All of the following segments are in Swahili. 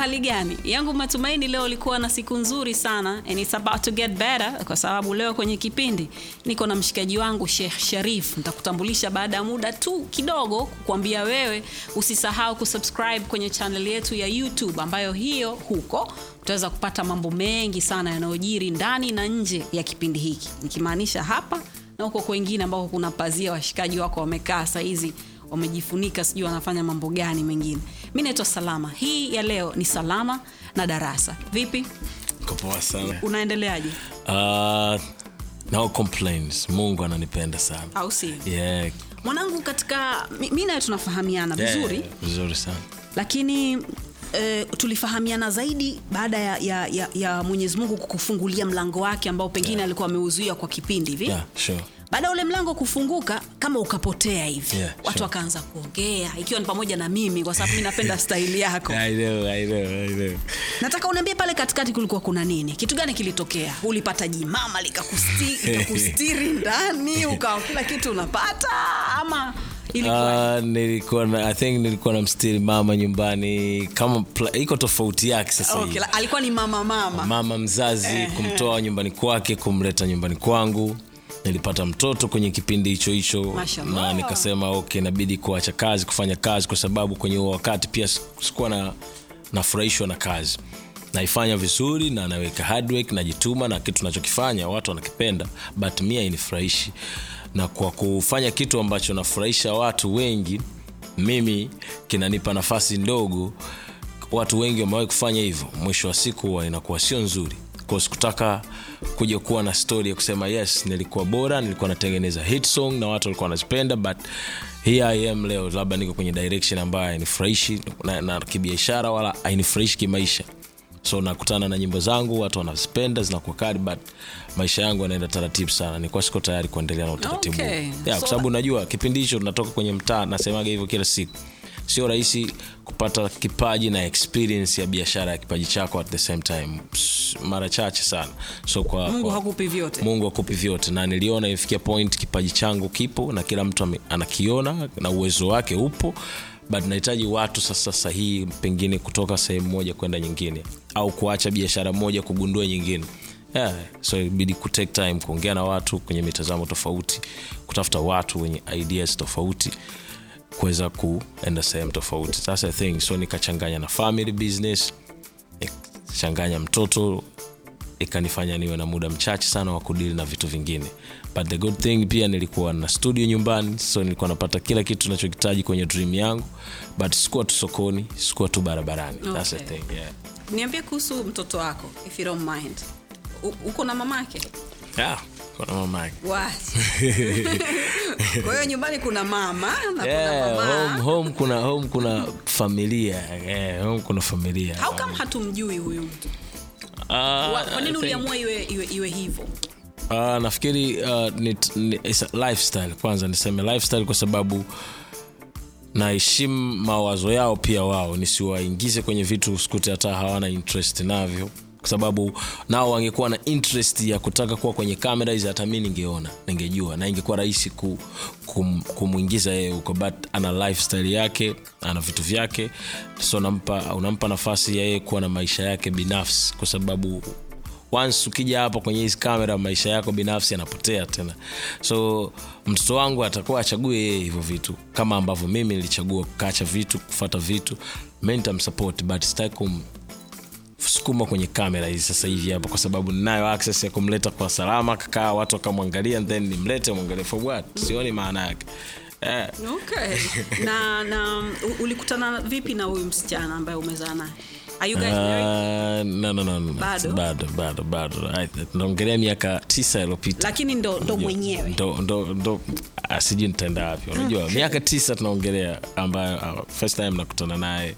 Uhali gani yangu, matumaini leo ulikuwa na siku nzuri sana and it's about to get better, kwa sababu leo kwenye kipindi niko na mshikaji wangu Sheikh Sharif. Nitakutambulisha baada ya muda tu kidogo, kukuambia wewe usisahau kusubscribe kwenye channel yetu ya YouTube, ambayo hiyo huko utaweza kupata mambo mengi sana yanayojiri ndani na nje ya kipindi hiki, nikimaanisha hapa na huko kwengine ambako kuna pazia, washikaji wako wamekaa sahizi wamejifunika sijui wanafanya mambo gani mengine. Mi naitwa Salama. Hii ya leo ni Salama na Darasa. Vipi, Poa sana. unaendeleaje? Uh, no complaints. Mungu ananipenda sana. Au si Yeah. mwanangu? Katika mi nayo tunafahamiana vizuri Yeah, vizuri sana. lakini E, tulifahamiana zaidi baada ya, ya, ya, ya Mwenyezi Mungu kukufungulia mlango wake ambao pengine alikuwa ameuzuia kwa kipindi hivi Yeah, sure. Baada ya ule mlango kufunguka kama ukapotea hivi Yeah, watu sure. wakaanza kuongea ikiwa ni pamoja na mimi kwa sababu mi napenda staili yako. I know, I know, I know. nataka uniambie pale katikati kulikuwa kuna nini? Kitu gani kilitokea? Ulipata jimama likakusti- likakustiri ndani ukawa kila kitu unapata ama ilikuwa Uh, nilikuwa na, I think nilikuwa na mstiri mama nyumbani kama pla- iko tofauti yake sasa okay, alikuwa ni mama mama. Mama mzazi kumtoa nyumbani kwake kumleta nyumbani kwangu nilipata mtoto kwenye kipindi hicho hicho na nikasema okay inabidi kuacha kazi kufanya kazi kwa sababu kwenye huo wakati pia sikuwa na nafurahishwa na kazi. Naifanya vizuri na naweka hardwork najituma na kitu nachokifanya watu wanakipenda but mi ainifurahishi na kwa kufanya kitu ambacho nafurahisha watu wengi mimi kinanipa nafasi ndogo watu wengi wamewahi kufanya hivyo. Mwisho wa siku inakuwa sio nzuri. Kwao sikutaka kuja kuwa na story ya kusema yes nilikuwa bora nilikuwa natengeneza hit song na watu walikuwa wanazipenda but here i am leo labda niko kwenye direction ambayo hainifurahishi na, na kibiashara wala hainifurahishi kimaisha. So nakutana na nyimbo zangu watu wanazipenda zinakuwa kari but maisha yangu yanaenda taratibu sana. Nikuwa siko tayari kuendelea na utaratibu. Okay. yeah, So- kwa sababu unajua kipindi hicho tunatoka kwenye mtaa nasemaga hivyo kila siku sio rahisi kupata kipaji na experience ya biashara ya kipaji chako at the same time. Mara chache sana. So kwa, mungu kwa, hakupi vyote. Mungu akupi vyote. Na niliona ifikia point kipaji changu kipo na kila mtu anakiona na uwezo wake upo. But nahitaji watu sasa sahihi pengine kutoka sehemu moja kwenda nyingine. Au kuacha biashara moja kugundua nyingine. Yeah, so ibidi kutake time kuongea na watu kwenye mitazamo tofauti kutafuta watu wenye ideas tofauti kuweza kuenda sehemu tofauti. That's the thing. So nikachanganya na family business nikachanganya mtoto ikanifanya niwe na muda mchache sana wa kudili na vitu vingine. But the good thing pia nilikuwa na studio nyumbani so nilikuwa napata kila kitu nachokitaji kwenye dream yangu but sikuwa tu sokoni sikuwa tu barabarani. That's the thing, yeah. niambie kuhusu mtoto wako if you don't mind. U- uko na mamake? Yeah, kuna mama kwa hiyo nyumbani kuna mama na Yeah, kuna mama. home, home kuna home kuna familia. Yeah, home kuna familia. How come hatumjui huyu mtu? Uh, kwa nini uliamua iwe, iwe, iwe hivyo? Uh, nafikiri uh, ni, ni, it's a lifestyle kwanza niseme lifestyle kwa sababu naheshimu mawazo yao pia wao. Nisiwaingize kwenye vitu sikute hata hawana interest navyo kwa sababu nao wangekuwa na interest ya kutaka kuwa kwenye kamera hizi hata mi ningeona ningejua. Na ingekuwa rahisi ku, kum, kumwingiza yeye huko but ana lifestyle yake ana vitu vyake. So nampa, unampa nafasi ya yeye kuwa na maisha yake binafsi. Kwa sababu once ukija hapa kwenye hizi kamera maisha yako binafsi yanapotea tena. So mtoto wangu atakuwa achague yeye hivyo vitu. Kama ambavyo mimi nilichagua kukacha vitu kufata vitu. Mi nitamsupport but sitaki kum namsukuma kwenye kamera hizi sasa hivi hapa kwa sababu ninayo access ya kumleta kwa salama kakaa watu wakamwangalia then nimlete mwangalie for what sioni maana yake Yeah. okay. na na ulikutana vipi na huyu msichana ambaye umezaa naye Are you guys married? No, no, no, no. Bado? bado bado bado I- naongelea miaka tisa iliyopita ndo, ndo mwenyewe ndo, ndo, ndo ah, sijui nitaenda wapi unajua miaka tisa tunaongelea ambayo uh, first time nakutana naye uh,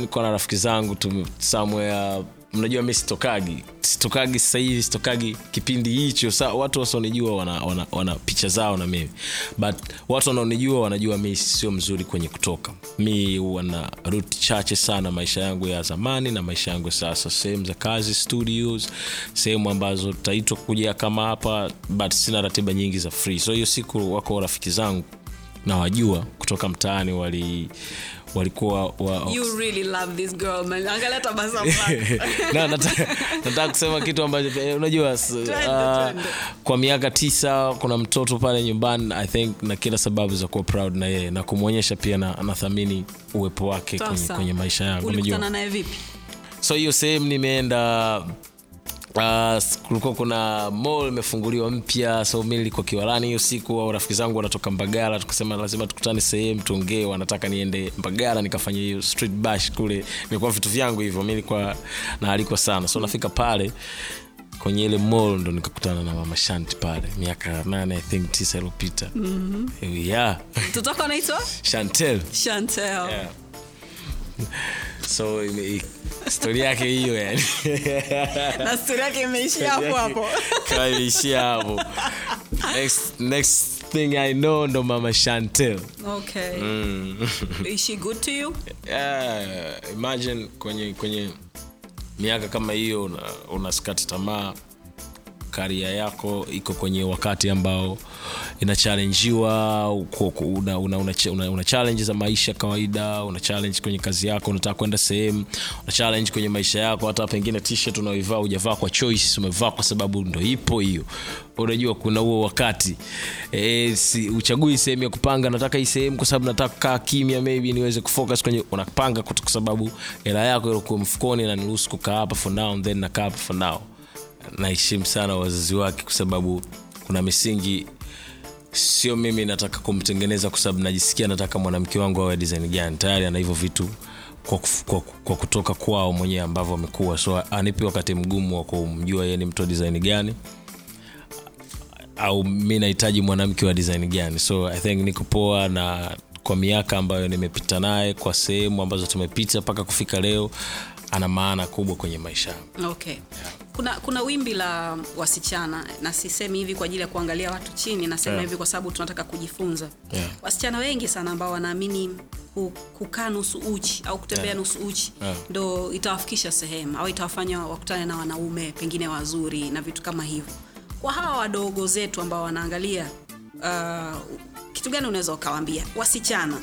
nikuwa na rafiki zangu somewhere. Mnajua mi sitokagi. Sitokagi sasahivi sitokagi kipindi hicho. Sa watu wasionijua wana, wana, wana picha zao na mimi. But watu wanaonijua wanajua mi sio mzuri kwenye kutoka. Mi wana rut chache sana maisha yangu ya zamani na maisha yangu ya sasa. Sehemu za kazi studios sehemu ambazo taitwa kuja kama hapa but sina ratiba nyingi za free. So hiyo siku wako rafiki zangu nawajua kutoka mtaani wali walikuwa wa, you really love this girl man. Angalia tabasamu na nataka, nataka kusema kitu ambacho unajua twende. kwa miaka tisa kuna mtoto pale nyumbani i think na kila sababu za kuwa proud na yeye na kumwonyesha pia na anathamini uwepo wake kwenye, kwenye maisha yangu unajua. So hiyo sehemu nimeenda Uh, kulikuwa kuna mall imefunguliwa mpya so mi nilikuwa kiwalani hiyo siku au rafiki zangu wanatoka mbagala tukasema lazima tukutane sehemu tuongee wanataka niende mbagala nikafanya hiyo street bash kule nilikuwa vitu vyangu hivyo mi nilikuwa naalikwa sana so nafika pale kwenye ile mall ndo nikakutana na mama shanti pale miaka nane i think tisa iliyopita mm-hmm. yeah. mtoto wako anaitwa chantel chantel yeah. so historia yake hiyo yani. Na historia yake imeishia hapo hapo. Kama imeishia hapo. Next, next thing i know ndo mama chantel. Okay. Is she good to you? Yeah, imagine kwenye kwenye miaka kama hiyo una, unaskati tamaa karia yako iko kwenye wakati ambao inachallenjiwa uko- una, una, una, una, una challenge za maisha kawaida una challenge kwenye kazi yako unataka kwenda sehemu una challenge kwenye maisha yako hata pengine t-shirt unaoivaa hujavaa kwa choice umevaa kwa sababu ndo ipo hiyo. Unajua kuna huo wakati. E, si, uchagui sehemu ya kupanga nataka hii sehemu kwa sababu nataka kukaa kimya maybe niweze kufocus kwenye unapanga kwa sababu hela yako ilikuwa mfukoni na niruhusu kukaa hapa for now then nakaa hapa for now naheshimu sana wazazi wake kwa sababu kuna misingi sio mimi nataka kumtengeneza kwa sababu najisikia nataka mwanamke wangu awe design gani. Tayari ana hivyo vitu kwa, kwa, kwa kutoka kwao mwenyewe ambavyo amekuwa. So anipi wakati mgumu wa kumjua yeye ni mtu wa design gani au mi nahitaji mwanamke wa design gani. So i think niko poa na kwa miaka ambayo nimepita naye kwa sehemu ambazo tumepita mpaka kufika leo ana maana kubwa kwenye maisha okay. okay kuna kuna wimbi la wasichana na sisemi hivi kwa ajili ya kuangalia watu chini nasema Yeah. hivi kwa sababu tunataka kujifunza Yeah. wasichana wengi sana ambao wanaamini kukaa nusu uchi au kutembea Yeah. nusu uchi Yeah. ndo itawafikisha sehemu au itawafanya wakutane na wanaume pengine wazuri na vitu kama hivyo kwa hawa wadogo zetu ambao wanaangalia uh, kitu gani unaweza ukawambia wasichana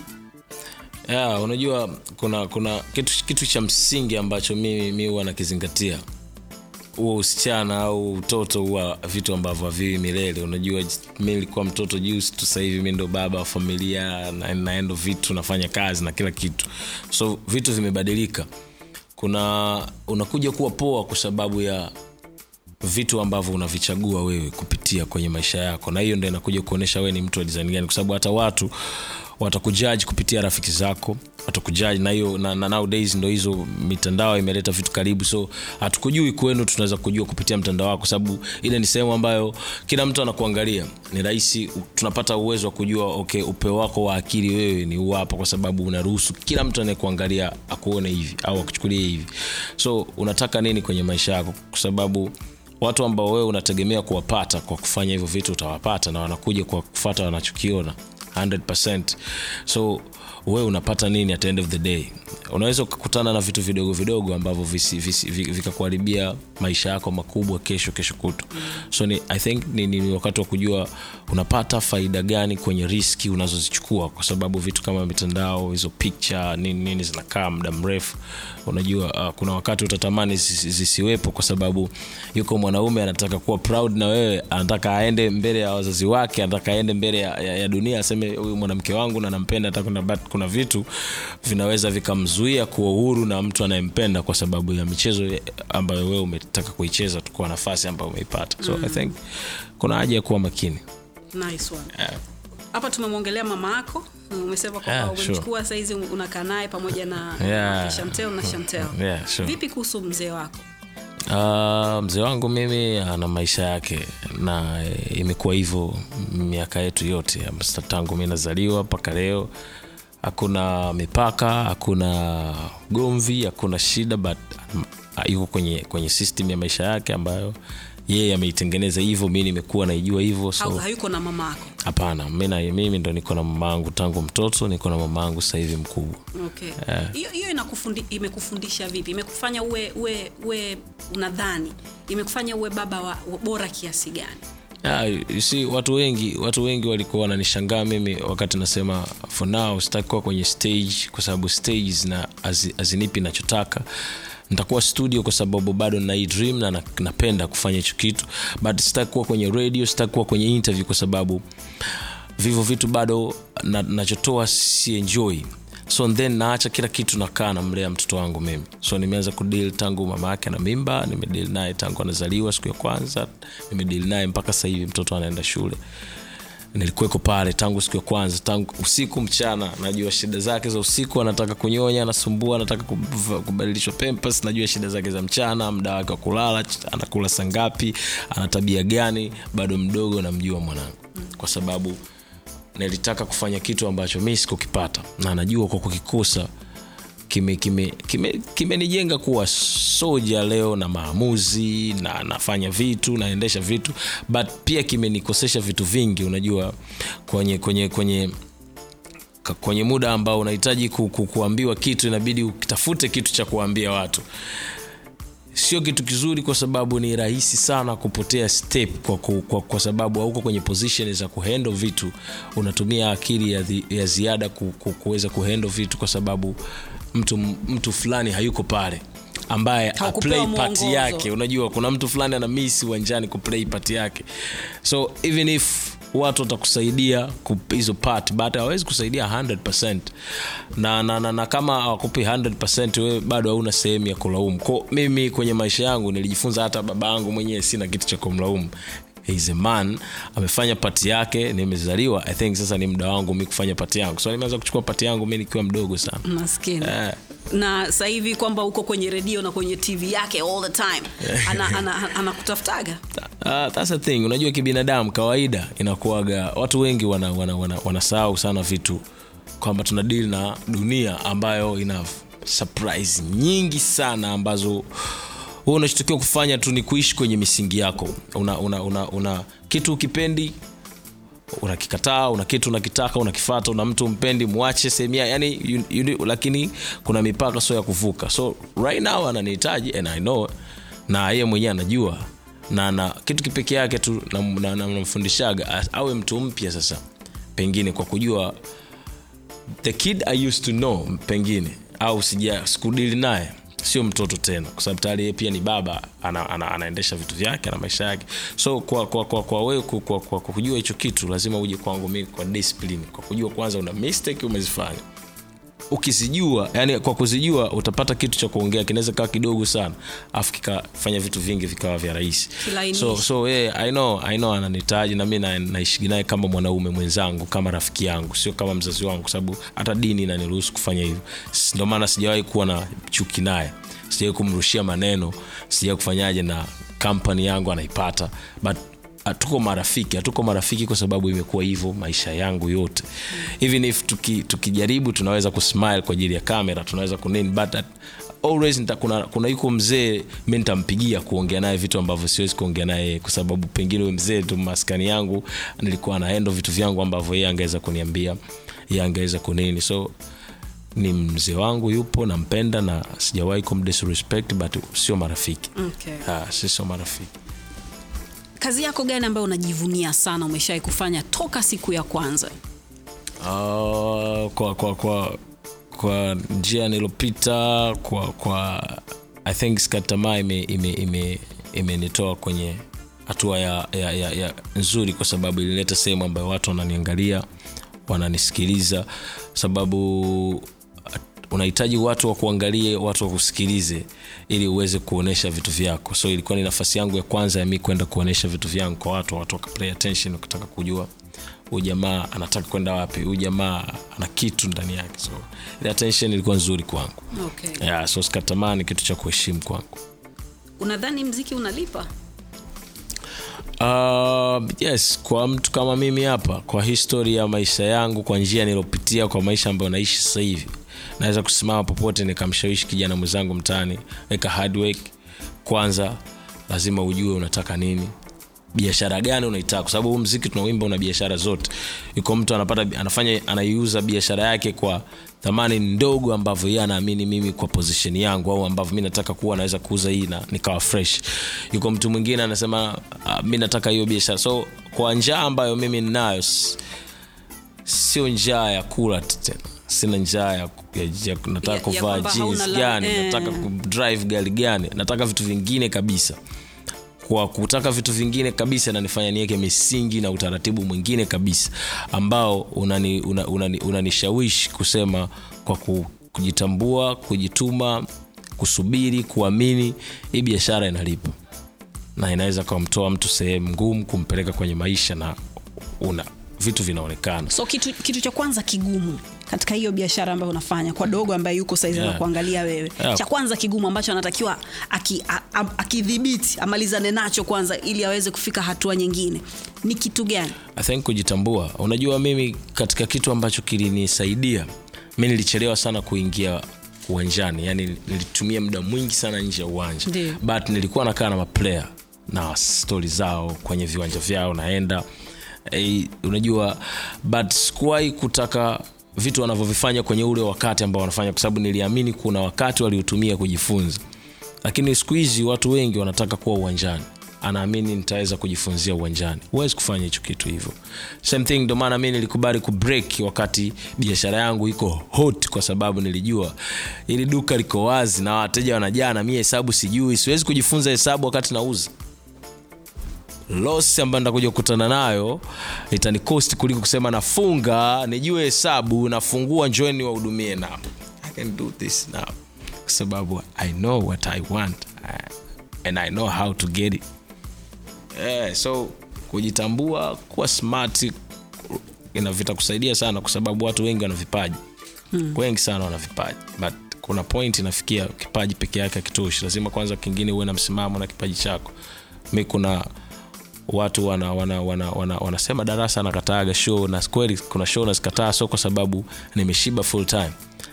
yeah, unajua kuna kuna kitu, kitu cha msingi ambacho mimi mi huwa nakizingatia huo usichana au utoto huwa vitu ambavyo haviwi milele. Unajua mi nilikuwa mtoto juzi tu sahivi mi ndo baba wa familia na, naendo vitu nafanya kazi na kila kitu. So vitu vimebadilika. Kuna unakuja kuwa poa kwa sababu ya vitu ambavyo unavichagua wewe kupitia kwenye maisha yako. Na hiyo ndo inakuja kuonyesha wewe ni mtu wa design gani. Kwa sababu hata watu watakujaji kupitia rafiki zako watakujaji na hiyo na, na nowadays ndo hizo mitandao imeleta vitu karibu. So hatukujui kwenu tunaweza kujua kupitia mtandao wako. Sababu ile ni sehemu ambayo kila mtu anakuangalia. Ni rahisi tunapata uwezo wa kujua okay upeo wako wa akili wewe ni uwapa kwa sababu unaruhusu kila mtu anayekuangalia akuone hivi au akuchukulie hivi. So unataka nini kwenye maisha yako? Kwa sababu watu ambao wewe unategemea kuwapata kwa kufanya hivyo vitu utawapata na wanakuja kwa kufata wanachokiona 100 so wewe unapata nini at the end of the day unaweza ukakutana na vitu vidogo vidogo ambavyo vikakuharibia maisha yako makubwa kesho kesho kutu so ni, i think ni, ni, wakati wa kujua unapata faida gani kwenye riski unazozichukua. Kwa sababu vitu kama mitandao hizo picha nini nini zinakaa muda mrefu. Unajua uh, kuna wakati utatamani zisiwepo kwa sababu yuko mwanaume anataka kuwa proud na wewe anataka aende mbele ya wazazi wake anataka aende mbele ya, ya, ya dunia aseme huyu mwanamke wangu na nampenda hata kuna, kuna vitu vinaweza vikam ukamzuia kuwa uhuru na mtu anayempenda kwa sababu ya michezo ambayo wewe umetaka kuicheza tu kwa nafasi ambayo umeipata. So i think kuna haja ya kuwa makini. Nice one. Yeah. hapa tumemwongelea mama yako. Umesema kwamba Yeah, sure. umemchukua saizi unakaa naye pamoja na Yeah. na shamtel na shamtel Yeah, sure. vipi kuhusu mzee wako? Uh, mzee wangu mimi ana maisha yake na imekuwa hivyo miaka yetu yote. Tangu mi nazaliwa mpaka leo hakuna mipaka hakuna gomvi hakuna shida but um, yuko kwenye kwenye system ya maisha yake ambayo yeye ameitengeneza hivyo mi nimekuwa naijua hivyo so hayuko na mama yako? Hapana mi na- mimi ndo niko na mama yangu tangu mtoto niko na mama yangu sasa hivi mkubwa. Okay. Hiyo hiyo inakufundi, imekufundisha vipi? Imekufanya uwe uwe uwe unadhani imekufanya uwe baba wa, wa bora kiasi gani Yeah, see, watu wengi watu wengi walikuwa wananishangaa mimi wakati nasema for now sitaki kuwa kwenye stage kwa sababu stage zina hazi- hazinipi nachotaka nitakuwa studio kwa sababu bado na hii dream na na- napenda kufanya hicho kitu. But sitaki kuwa kwenye radio sitaki kuwa kwenye interview kwa sababu vivyo vitu bado na- nachotoa si enjoy so then naacha kila kitu nakaa namlea mtoto wangu mimi. So nimeanza kudil tangu mama yake ana mimba nimedil naye tangu anazaliwa siku ya kwanza nimedil naye mpaka sahivi mtoto anaenda shule. Nilikuweko pale tangu siku ya kwanza tangu usiku mchana. Najua shida zake za usiku anataka kunyonya anasumbua anataka kubadilishwa pempas najua shida zake za mchana muda wake wa kulala anakula sangapi ana tabia gani bado mdogo namjua mwanangu. Kwa sababu nilitaka kufanya kitu ambacho mi sikukipata. Na najua kwa kukikosa kimenijenga kime, kime, kime kuwa soja leo na maamuzi na nafanya vitu naendesha vitu but pia kimenikosesha vitu vingi unajua kwenye kwenye kwenye kwenye muda ambao unahitaji ku, ku, kuambiwa kitu inabidi utafute kitu cha kuambia watu sio kitu kizuri kwa sababu ni rahisi sana kupotea step kwa, kwa, kwa, kwa sababu hauko kwenye position za kuhendo vitu. Unatumia akili ya, zi, ya ziada ku, ku, kuweza kuhendo vitu kwa sababu mtu, mtu fulani hayuko pale ambaye aplay part yake. Unajua kuna mtu fulani ana misi uwanjani kuplay part yake. So even if watu watakusaidia ku- hizo part but hawawezi kusaidia 100 na, na, na, na kama hawakupi 100 wewe bado hauna sehemu ya kulaumu. Ko mimi kwenye maisha yangu nilijifunza hata baba yangu mwenyewe sina kitu cha kumlaumu. A man amefanya pati yake nimezaliwa. I think sasa ni muda wangu mi kufanya pati yangu. So nimeanza kuchukua pati yangu mi nikiwa mdogo sana. Maskini. Eh. na sasa hivi kwamba uko kwenye redio na kwenye tv yake all the time anakutafutaga ana, ana, anakutafutaga? Uh, that's the thing. Unajua kibinadamu kawaida inakuaga watu wengi wanasahau wana, wana, wana sana vitu kwamba tuna dili na dunia ambayo ina surprise nyingi sana ambazo wewe unachotakiwa kufanya tu ni kuishi kwenye misingi yako. Una, una, una, una kitu ukipendi unakikataa una kitu unakitaka unakifata una mtu mpendi mwache sehemia yani lakini kuna mipaka sio ya kuvuka. So right now ananihitaji and i know na yeye mwenyewe anajua na na kitu kipeke yake tu namfundishaga na, na, na awe mtu mpya sasa pengine kwa kujua the kid i used to know pengine au sija sikudili naye sio mtoto tena kwa sababu tayari pia ni baba ana, ana, anaendesha vitu vyake na maisha yake. So kwa kwa kwa, kwa wewe kwa, kwa, kwa kujua hicho kitu lazima uje kwangu mimi kwa discipline kwa kujua kwanza una mistake umezifanya ukizijua yani kwa kuzijua utapata kitu cha kuongea kinaweza kawa kidogo sana afu kikafanya vitu vingi vikawa vya rahisi. So, so yeah, I know, I know ananitaji na mi na- naye kama mwanaume mwenzangu kama rafiki yangu sio kama mzazi wangu kwa sababu hata dini inaniruhusu kufanya hivyo. Ndio maana sijawahi kuwa na chuki naye sijawahi kumrushia maneno sijawahi kufanyaje na kampani yangu anaipata but hatuko marafiki hatuko marafiki kwa sababu imekuwa hivyo maisha yangu yote. Even if tuki- tukijaribu tunaweza kusmile kwa ajili ya kamera tunaweza kunini but at, always nita, kuna, kuna yuko mzee mi nitampigia kuongea naye vitu ambavyo siwezi kuongea naye kwa sababu pengine huyo mzee tu maskani yangu nilikuwa naendo vitu vyangu ambavyo yeye angeweza kuniambia yeye angeweza kunini so ni mzee wangu yupo nampenda na sijawahi kumdisrespect but sio marafiki. Okay. ha, si sio marafiki kazi yako gani ambayo unajivunia sana umeshawai kufanya toka siku ya kwanza? Uh, kwa kwa kwa kwa njia nilopita kwa kwa i think skatamaa imenitoa ime, ime, ime kwenye hatua ya, ya, ya, ya nzuri kwa sababu ilileta sehemu ambayo watu wananiangalia wananisikiliza. Sababu unahitaji watu wa kuangalie watu wa kusikilize ili uweze kuonesha vitu vyako. So ilikuwa ni nafasi yangu ya kwanza ya mi kwenda kuonesha vitu vyangu kwa watu watu wakaplay attention ukitaka kujua huyu jamaa anataka kwenda wapi huyu jamaa ana kitu ndani yake. So ile attention ilikuwa nzuri kwangu. Okay. yeah, so sikatamani kitu cha kuheshimu kwangu. Unadhani mziki unalipa? Uh, yes kwa mtu kama mimi hapa kwa histori ya maisha yangu kwa njia nilopitia kwa maisha ambayo naishi sasa hivi naweza kusimama popote nikamshawishi kijana mwenzangu mtaani weka hard work kwanza lazima ujue unataka nini. Biashara gani unaitaka? Kwa sababu huu mziki tunauimba una biashara zote. Iko mtu anapata anafanya anaiuza biashara yake kwa thamani ndogo ambavyo yeye anaamini mimi kwa position yangu au ambavyo mi nataka kuwa naweza kuuza hii na nikawa fresh. Yuko mtu mwingine anasema uh, mi nataka hiyo biashara. So kwa njaa ambayo mimi ninayo sio njaa ya kula tena sina njaa ya, ya, ya nataka kuvaa jeans. gani eh. nataka kudrive gari gani? Nataka vitu vingine kabisa. Kwa kutaka vitu vingine kabisa nanifanya niweke misingi na utaratibu mwingine kabisa ambao unanishawishi unani, unani, unanishawishi kusema kwa ku- kujitambua kujituma kusubiri kuamini hii biashara inalipa. Na inaweza kumtoa mtu sehemu ngumu kumpeleka kwenye maisha na una vitu vinaonekana. So kitu, kitu cha kwanza kigumu katika hiyo biashara ambayo unafanya kwa dogo ambaye yuko saizi Yeah. kuangalia wewe. Yeah. cha kwanza kigumu ambacho anatakiwa aki- akidhibiti amalizane nacho kwanza ili aweze kufika hatua nyingine. Ni kitu gani? I think kujitambua. Unajua mimi katika kitu ambacho kilinisaidia mi nilichelewa sana kuingia uwanjani. Yani nilitumia muda mwingi sana nje ya uwanja. But nilikuwa nakaa na maplayer na stori zao kwenye viwanja vyao naenda. E, unajua but sikuwahi kutaka vitu wanavyovifanya kwenye ule wakati ambao wanafanya kwa sababu niliamini kuna wakati waliotumia kujifunza. Lakini siku hizi watu wengi wanataka kuwa uwanjani. Anaamini nitaweza kujifunzia uwanjani. Huwezi kufanya hicho kitu hivyo. Same thing ndio maana mi nilikubali kubreak wakati biashara yangu iko hot kwa sababu nilijua ili duka liko wazi na wateja wanajaa na mi hesabu sijui. Siwezi kujifunza hesabu wakati nauza loss ambayo nitakuja kukutana nayo itanikosti kuliko kusema nafunga nijue hesabu nafungua njoeni wahudumie. Now i can do this now kwa sababu i know what i want uh, and i know how to get it. Yeah, so kujitambua kuwa smart vitakusaidia sana kwa sababu watu wengi wana vipaji. Hmm. wengi sana wana vipaji. But kuna point inafikia kipaji peke yake akitoshi lazima kwanza kingine uwe na msimamo na kipaji chako. Mi kuna watu wana, wana, wana, wana, wanasema darasa anakataaga show na kweli kuna show nazikataa so kwa sababu nimeshiba full time.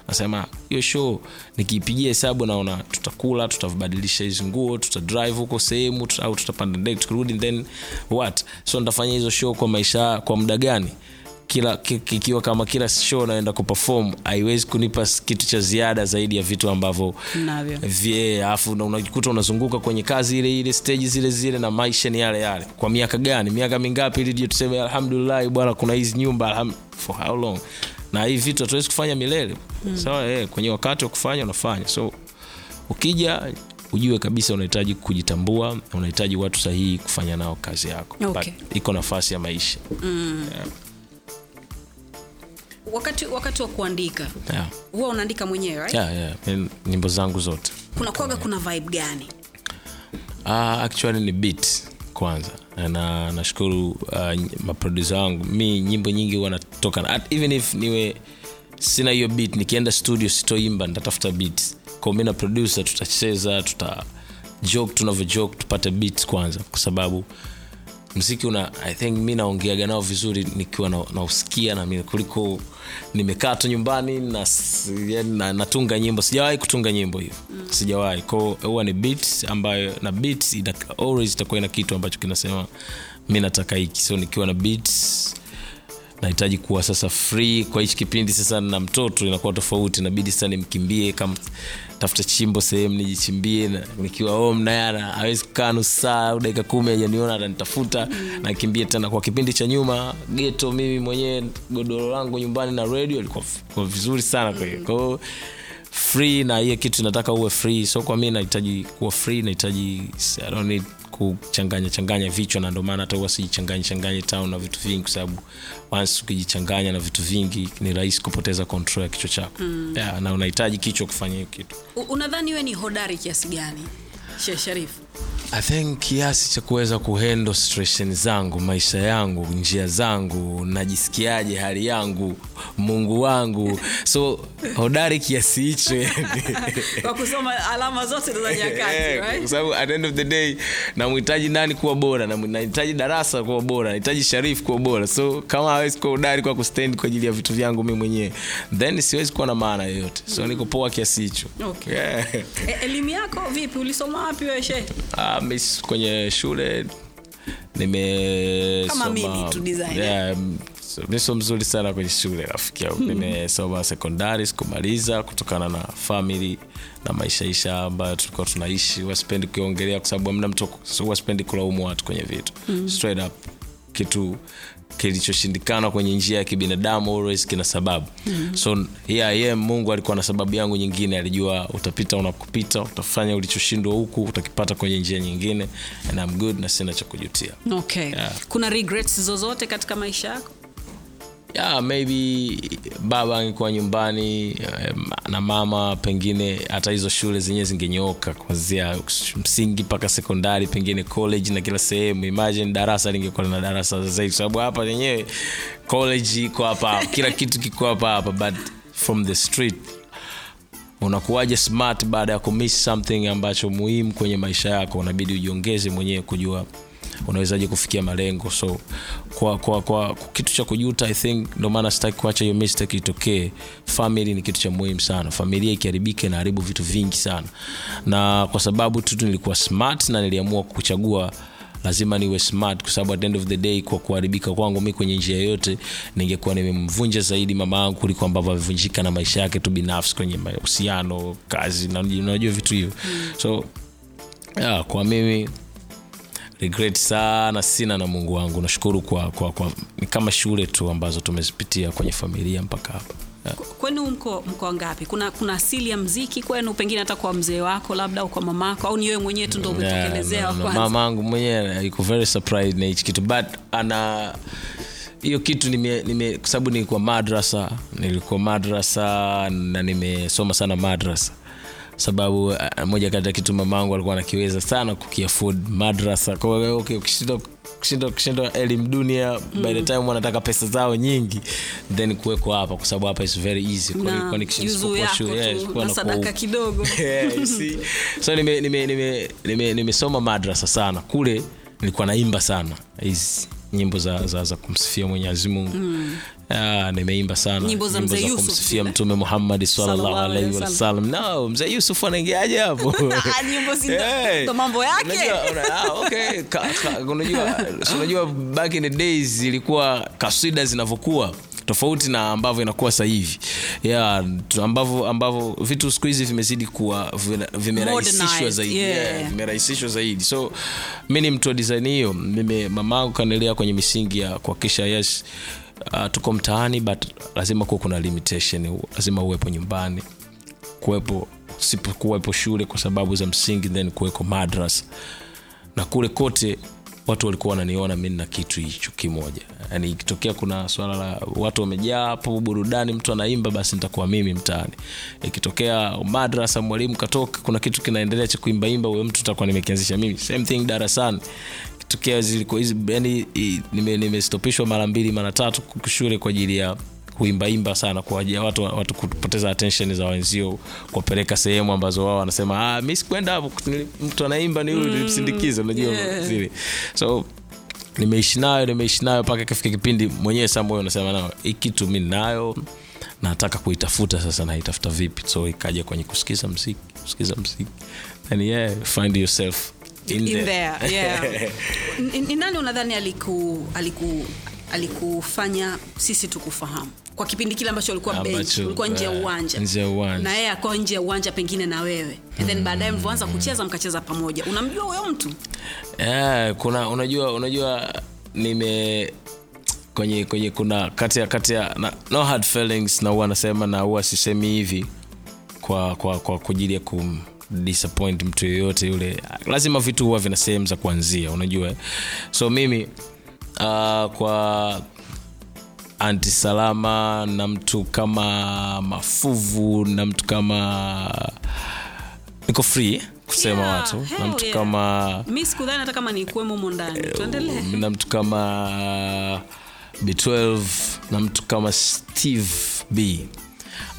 Nasema hiyo show nikiipigia hesabu naona tutakula tutabadilisha hizi nguo tutadrive huko sehemu au tutapanda ndege tukirudi then what? So nitafanya hizo show kwa maisha kwa muda gani kila ki- kikiwa kama kila show naenda kuperform haiwezi kunipa kitu cha ziada zaidi ya vitu ambavyo vye alafu unajikuta unazunguka kwenye kazi ile ile stage zile zile na maisha ni yale yale. Kwa miaka gani? Miaka mingapi ili ndio tuseme alhamdulillah bwana kuna hizi nyumba alham, for how long? Na hii vitu hatuwezi kufanya milele. Mm. sawa eh, kwenye wakati wa kufanya unafanya. So ukija ujue kabisa unahitaji kujitambua unahitaji watu sahihi kufanya nao kazi yako. Okay. But iko nafasi ya maisha wakati wakati wa kuandika yeah. huwa unaandika mwenyewe right? Yeah, yeah. Nyimbo zangu zote kuna kwaga kuna vibe gani uh, actually ni beat kwanza na nashukuru uh, maprodusa wangu mi nyimbo nyingi huwa natoka even if niwe sina hiyo beat nikienda studio sitoimba nitatafuta beat kwa mi na produsa tutacheza tuta joke tunavyo joke tupate beat kwanza kwa sababu mziki una i think mi naongeaga nao vizuri nikiwa na- nausikia na, na kuliko nimekaa tu nyumbani na, na natunga nyimbo. Sijawahi kutunga nyimbo hiyo. Mm. sijawahi ko huwa ni beat ambayo na beat itakuwa ina kitu ambacho kinasema mi nataka hiki. So nikiwa na beat nahitaji kuwa sasa free kwa hichi kipindi. Sasa na mtoto inakuwa tofauti nabidi sasa nimkimbie kama tafuta chimbo sehemu nijichimbie. Nikiwa home naye awezi kukaa nusu au dakika kumi ajaniona atanitafuta nakimbie tena. Kwa kipindi cha nyuma geto mimi mwenyewe godoro langu nyumbani na redio ilikuwa vizuri sana kwa hiyo. Kwa free na hiyo kitu nataka uwe free. So kwa mi nahitaji kuwa free nahitaji kuchanganya changanya vichwa na ndio maana hata huwa sijichanganyi changanye town na vitu vingi kwa sababu once ukijichanganya na vitu vingi ni rahisi kupoteza control ya kichwa chako. Mm. yeah, na unahitaji kichwa kufanya hiyo kitu. Unadhani wewe ni hodari kiasi gani Sheikh Sharif i think kiasi cha kuweza kuhandle situation zangu maisha yangu njia zangu najisikiaje hali yangu mungu wangu so hodari kiasi hicho kwa kusoma alama zote za nyakati Eh, right? kwa sababu at the end of the day namhitaji nani kuwa bora nahitaji darasa kuwa bora nahitaji sharif kuwa bora so kama hawezi kuwa hodari kwa kustand kwa ajili ya vitu vyangu mimi mwenyewe then siwezi kuwa na maana yoyote so niko poa kiasi hicho Okay. yeah. E, elimu yako vipi ulisoma wapi wewe shehe? Ah, mi kwenye shule nimesoma yeah, mi sio mzuri sana kwenye shule rafiki yangu. Nimesoma sekondari sikumaliza kutokana na famili na maishaisha ambayo tulikuwa tunaishi. Wasipendi kuiongelea kwa sababu amna mtu wasipendi kulaumu watu kwenye vitu. Mm. straight up kitu kilichoshindikana kwenye njia ya kibinadamu always kina sababu. Mm. so yeah, yeah, mungu alikuwa na sababu yangu nyingine. Alijua utapita unakupita utafanya ulichoshindwa huku utakipata kwenye njia nyingine and I'm good na sina cha kujutia. Okay. Yeah. kuna regrets zozote katika maisha yako yeah, maybe baba angekuwa nyumbani eh, na mama pengine hata hizo shule zenyewe zingenyooka kwanzia msingi mpaka sekondari pengine college na kila sehemu. Imagine darasa lingekuwa lina darasa zaidi sababu hapa yenyewe college iko hapa kila kitu kiko hapa hapa but from the street. Unakuwaje smart baada ya kumiss something ambacho muhimu kwenye maisha yako? Unabidi ujiongeze mwenyewe kujua unawezaje kufikia malengo. So kwa, kwa, kwa, kitu cha kujuta i think ndio maana sitaki kuacha hiyo mistake itokee. Family ni kitu cha muhimu sana. Familia ikiharibika inaharibu vitu vingi sana. Na kwa sababu tu nilikuwa smart na niliamua kuchagua lazima niwe smart kwa sababu at the end of the day kwa kuharibika kwangu mi kwenye njia yoyote ningekuwa nimemvunja zaidi mama yangu kuliko ambavyo amevunjika na maisha yake tu binafsi kwenye mahusiano kazi unajua vitu hivyo. Mm. so yeah, kwa mimi regret sana sina na mungu wangu. Nashukuru kwa, kwa, kwa ni kama shule tu ambazo tumezipitia kwenye familia mpaka hapa. Yeah. kwenu mko mko ngapi? Kuna kuna asili ya mziki kwenu pengine hata kwa mzee wako labda au kwa mamako au ni wewe mwenyewe tu ndo umetokelezea Yeah, no, no. mama angu mwenyewe iko very surprised na hichi kitu. But ana hiyo kitu nime, nime kwa sababu nilikuwa madrasa nilikuwa madrasa na nimesoma sana madrasa sababu uh, moja kati ya kitu mamangu alikuwa anakiweza sana kukiafod madrasa kwa hiyo okay, elimu dunia mm. by the time wanataka pesa zao nyingi then kuweko hapa kwa sababu hapa is very easy Kwa nikishinda sadaka kidogo Yeah, you see. so nimesoma nime, nime, nime, nimesoma madrasa sana kule nilikuwa naimba sana hizi nyimbo za, za, za kumsifia mwenyezi mungu mm. Ah, nimeimba sana. Nyimbo za Mzee Yusuf kumsifia mtume Muhammad sallallahu alaihi wasallam no mzee yusuf anaingiaje hapo? Ah, nyimbo ndo- mambo yake. Ah, okay. Ka- ka- unajua unajua back in the days ilikuwa kaswida zinavyokuwa tofauti na ambavyo inakuwa sasa hivi. Yeah, ambavyo ambavyo vitu siku hizi vimezidi kuwa vimerahisishwa zaidi. Yeah. yeah, vimerahisishwa zaidi. So mi ni mtu wa design hiyo. Mimi mamangu kanilea kwenye misingi ya kuhakikisha yes uh, tuko mtaani but lazima kuwa kuna limitation lazima uwepo nyumbani kuwepo sipokuwepo shule kwa sababu za msingi then kuweko madras na kule kote watu walikuwa wananiona mi na kitu hicho kimoja. Yani ikitokea kuna swala la watu wamejaa hapo burudani mtu anaimba basi nitakuwa mimi mtaani. Ikitokea madrasa mwalimu katoka kuna kitu kinaendelea cha kuimbaimba huyo mtu takuwa nimekianzisha mimi. Same thing darasani ikitokea zilikuwa hizi yani nimestopishwa nime- mara mbili mara tatu shule kwa ajili ya kuimbaimba sana kwa ajili ya watu, watu kupoteza attention za wenzio kuwapeleka sehemu ambazo wao wanasema ah, mi sikuenda hapo mtu anaimba ni huyu nilimsindikiza unajua yeah. zile. So nimeishi nayo nimeishi nayo mpaka ikafika kipindi mwenyewe saa moyo unasema nao hii kitu mi nayo nataka kuitafuta sasa naitafuta vipi? So ikaja kwenye kusikiza mziki kusikiza mziki. And yeah find yourself in, in there. there, yeah. ni, ni nani unadhani aliku, aliku, alikufanya sisi tukufahamu kwa kipindi kile ambacho ulikuwa bench ulikuwa nje ya eh, uwanja nje ya uwanja. na yeye akawa nje ya uwanja pengine na wewe and then baadaye mlivyoanza kucheza mkacheza pamoja unamjua huyo mtu yeah, kuna unajua unajua nime kwenye kwenye kuna kati ya kati ya na, no hard feelings na huwa nasema na huwa sisemi hivi kwa kwa kwa kwa ajili ya kum disappoint mtu yoyote yule lazima vitu huwa vina sehemu za kuanzia unajua eh? so mimi uh, kwa antisalama na mtu kama mafuvu na mtu kama niko free kusema Yeah, watu na mtu yeah. kama mi sikudhani hata kama nikuwemo humo ndani tuendelee na mtu kama b12 na mtu kama steve b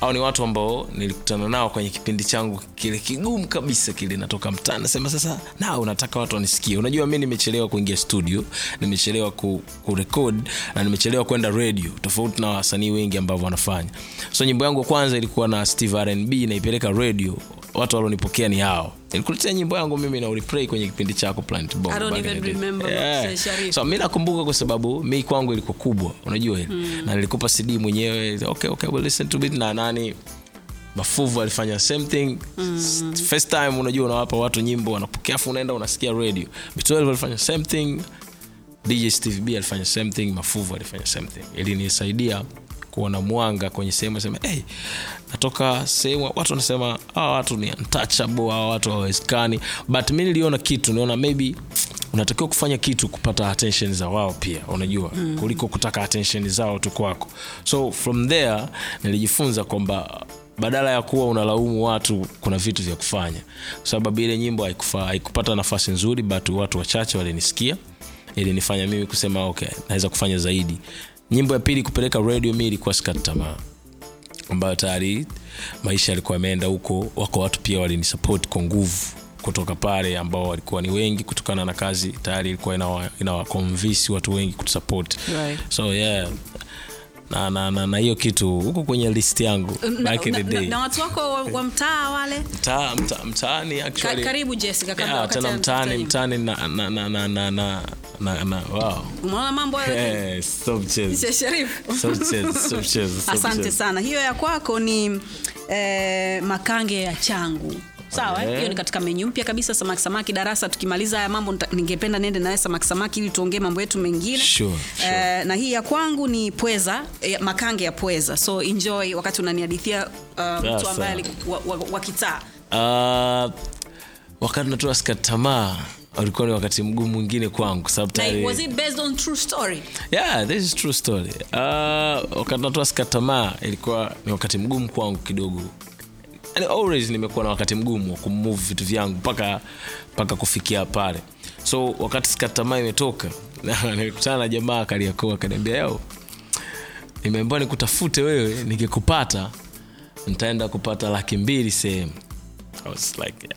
au ni watu ambao nilikutana nao kwenye kipindi changu kile kigumu kabisa kile natoka mtaa. Nasema sasa na unataka watu wanisikie. Unajua mi nimechelewa kuingia studio nimechelewa ku, kurekod na nimechelewa kwenda radio tofauti na wasanii wengi ambavyo wanafanya. So nyimbo yangu ya kwanza ilikuwa na steve rnb naipeleka radio watu walionipokea ni hao. Nilikuletea nyimbo yangu mimi na uliplay kwenye kipindi chako plant Bomb Yeah. So mi nakumbuka kwa sababu mi kwangu ilikuwa kubwa unajua mm. na nilikupa cd mwenyewe okay, okay, well, listen to it na nani. Mafuvu alifanya same thing. Mm. first time unajua unawapa watu nyimbo wanapokea afu unaenda unasikia radio. B12 alifanya same thing. Dj steve b alifanya same thing. Mafuvu alifanya same thing. Ilinisaidia kuona mwanga kwenye sehemu sema hey, natoka sehemu watu wanasema hawa watu ni untouchable hawa watu hawawezekani. But mi niliona kitu niona maybe unatakiwa kufanya kitu kupata attention za wao pia unajua mm. kuliko kutaka attention zao tu kwako. So from there nilijifunza kwamba badala ya kuwa unalaumu watu kuna vitu vya kufanya. Kwa sababu ile nyimbo haikupata nafasi nzuri but watu wachache walinisikia. Ilinifanya mimi kusema okay naweza kufanya zaidi nyimbo ya pili kupeleka radio mi ilikuwa sikati tamaa ambayo tayari maisha yalikuwa yameenda huko. Wako watu pia walinisapoti kwa nguvu kutoka pale ambao walikuwa ni wengi kutokana na kazi. Tayari ilikuwa inawa- inawakonvinsi watu wengi kutusapoti Right. so yeah na na na, na hiyo kitu huko kwenye list yangu. Na, back in the day na, na, na watu wako wa, wa mtaa wale? Mtaa mta, mtaani actually. Ka, karibu Jessica kabla yeah, tena mtaani mtaani na na na na, na, na na, na, wow. umeona mambo hey, asante sana. Hiyo ya kwako ni eh, makange ya changu sawa hiyo yeah. ni katika menyu mpya kabisa samaki samaki. Darasa tukimaliza haya mambo ningependa niende naye samaki samaki ili tuongee mambo yetu mengine. Sure, sure. Eh, na hii ya kwangu ni pweza eh, makange ya pweza. So enjoy wakati unanihadithia uh, mtu ambaye wa, wa, wa kitaa. Uh, wakati natoa skati tamaa ulikuwa ni wakati mgumu mwingine kwangu sababu na tayari- was it based on true story? Yeah this is true story. Uh, wakati natoa tamaa ilikuwa ni wakati mgumu kwangu kidogo yani always nimekuwa na wakati mgumu wa kumove vitu vyangu mpaka mpaka kufikia pale. So wakati sikatamaa imetoka nilikutana na jamaa kaliakoa akaniambia yo nimeambiwa nikutafute wewe nikikupata nitaenda kupata laki mbili sehemu. Like,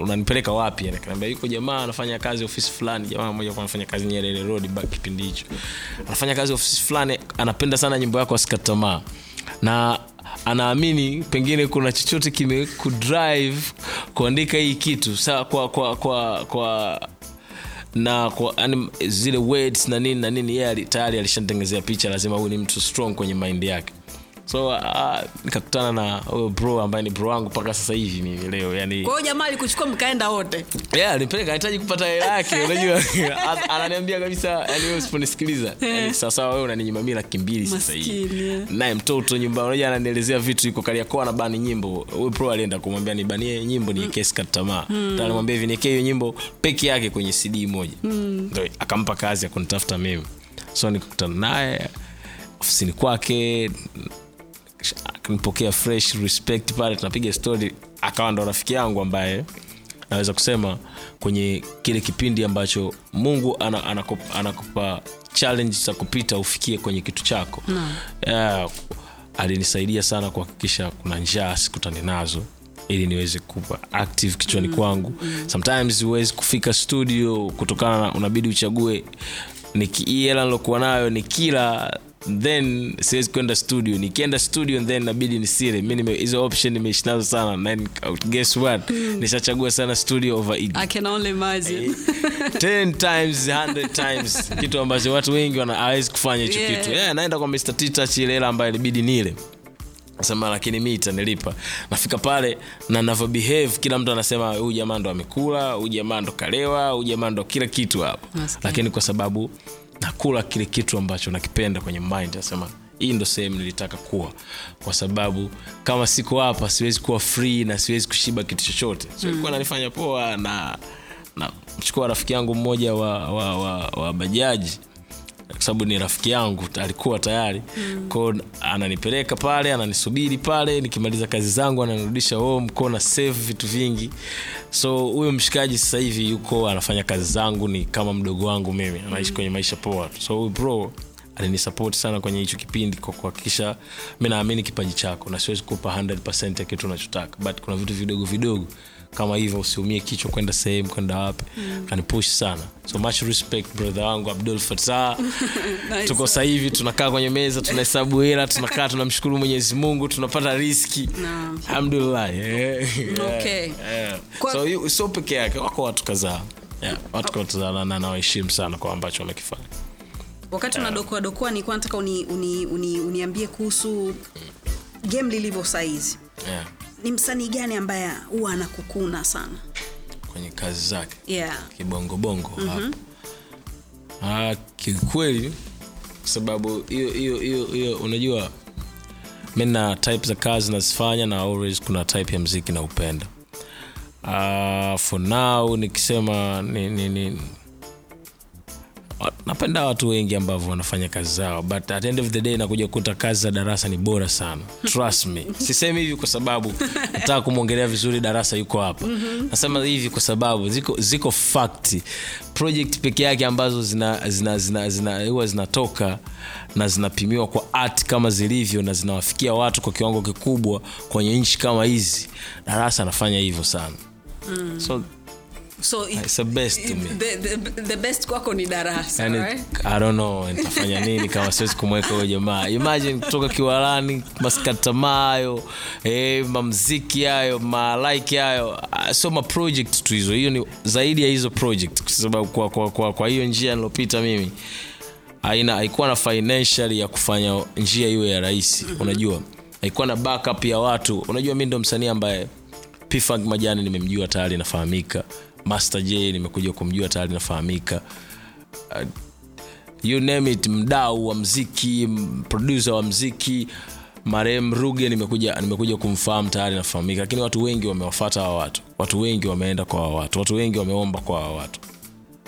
unanipeleka wapi? Yani akaniambia yuko jamaa anafanya kazi ofisi fulani jamaa mmoja anafanya kazi nyerere road kipindi hicho. Anafanya kazi ofisi fulani anapenda sana nyimbo yako asikatamaa na anaamini pengine kuna chochote kime kudrive kuandika hii kitu. Sa kwa kwa kwa kwa na kwa yani, zile words na nini na nini yeye tayari alishanitengezea picha lazima huyu ni mtu strong kwenye mind yake so uh, nikakutana na huyo bro ambaye ni bro wangu mpaka sasa hivi mimi leo yani kwa hiyo jamaa alikuchukua mkaenda wote? Yeah, nipeleka anahitaji kupata hela yake unajua. Ananiambia kabisa yani wewe usiponisikiliza. Yani sasa wewe unaninyima mimi laki mbili sasa hivi. Naye mtoto nyumba unajua ananielezea vitu iko kaliakoa na bani nyimbo. Huyo bro alienda kumwambia nibanie nyimbo ni kesi kata tamaa. Mm. alimwambia hivi niekee hiyo nyimbo peke yake kwenye cd moja. Ndio, akampa kazi ya kunitafuta mimi. So nikakutana naye ofisini kwake akanipokea fresh respect pale tunapiga story akawa ndo rafiki yangu ambaye naweza kusema kwenye kile kipindi ambacho mungu ana, anakupa, anakupa challenge za kupita ufikie kwenye kitu chako. Yeah, alinisaidia sana kuhakikisha kuna njaa sikutani nazo ili niweze kuwa active kichwani mm. kwangu. Sometimes huwezi kufika studio kutokana na unabidi uchague hela nilokuwa nayo ni kila then siwezi kwenda studio. Nikienda studio then nabidi nisile. Mi hizo option nimeishi nazo sana. Then guess what? Nishachagua sana studio over. I can only imagine. 10 times 100 times. Kitu ambacho watu wengi wana- kufanya hicho Yeah. kitu. Yeah, naenda kwa mr titach ile hela ambayo ilibidi nile. Sema lakini mi itanilipa. Nafika pale na navyo behave kila mtu anasema huyu jamaa ndo amekula huyu jamaa ndo kalewa huyu jamaa ndo kila kitu hapo. Lakini kwa sababu nakula kile kitu ambacho nakipenda kwenye mind nasema hii ndo sehemu nilitaka kuwa. Kwa sababu kama siko hapa siwezi kuwa free na siwezi kushiba kitu chochote. So ilikuwa nanifanya poa na na mchukua rafiki yangu mmoja wa, wa, wa, wa bajaji kwa sababu ni rafiki yangu alikuwa tayari. Mm. ko ananipeleka pale ananisubiri pale nikimaliza kazi zangu ananirudisha home ko na save vitu vingi. So huyo mshikaji sasa hivi yuko anafanya kazi zangu ni kama mdogo wangu mimi anaishi kwenye maisha poa. So bro alinisapoti sana kwenye hicho kipindi kwa kuhakikisha mi naamini kipaji chako na siwezi kupa 100 ya kitu unachotaka. But kuna vitu vidogo vidogo kama hivyo usiumie kichwa kwenda sehemu kwenda wapi mm. kanipush sana so much respect brother wangu abdul fatah Nice. tuko sahivi hivi tunakaa kwenye meza tunahesabu hela tunakaa tunamshukuru mwenyezi mungu tunapata riski alhamdulillah yeah. Okay. yeah. Kwa- so peke yake wako watu kadhaa yeah. watu kadhaa na nawaheshimu sana kwa ambacho wamekifanya wakati unadokoa dokoa nilikuwa nataka uni, uni, uni, uniambie kuhusu game lilivyo saizi yeah. Ni msanii gani ambaye huwa anakukuna sana? Kwenye kazi zake? Yeah. kibongobongo mm-hmm. ah, kiukweli kwa sababu hiyo hiyo hiyo hiyo unajua mi na type za kazi nazifanya na always kuna type ya mziki na upenda uh, for now nikisema ni, ni, ni, napenda watu wengi ambavyo wanafanya kazi zao but at end of the day nakuja kukuta kazi za darasa ni bora sana. Trust me. Sisemi hivi kwa sababu nataka kumwongelea vizuri darasa yuko hapa. Nasema hivi kwa sababu ziko, ziko fakti project peke yake ambazo zina zina zina zina huwa zinatoka na zinapimiwa kwa art kama zilivyo na zinawafikia watu kwa kiwango kikubwa kwenye nchi kama hizi darasa anafanya hivyo sana. So so it, it's the best to me. the, the, the best kwako ni darasa yani, right? I don't know nitafanya nini kama siwezi kumweka huyo jamaa. Imagine kutoka kiwalani maskatamaa hayo eh, mamziki hayo malaiki hayo. So sio maproject tu hizo. Hiyo ni zaidi ya hizo project kwa sababu kwa, kwa, kwa, kwa hiyo njia nilopita mimi haina haikuwa na financial ya kufanya njia iwe ya rahisi mm-hmm. unajua. Haikuwa na backup ya watu. Unajua mi ndo msanii ambaye pfunk majani nimemjua tayari nafahamika master j nimekuja kumjua tayari nafahamika. Uh, you name it mdau wa mziki producer wa mziki marehemu ruge nimekuja nimekuja kumfahamu tayari nafahamika. Lakini watu wengi wamewafata hawa watu. Watu wengi wameenda kwa hawa watu. Watu wengi wameomba kwa hawa watu.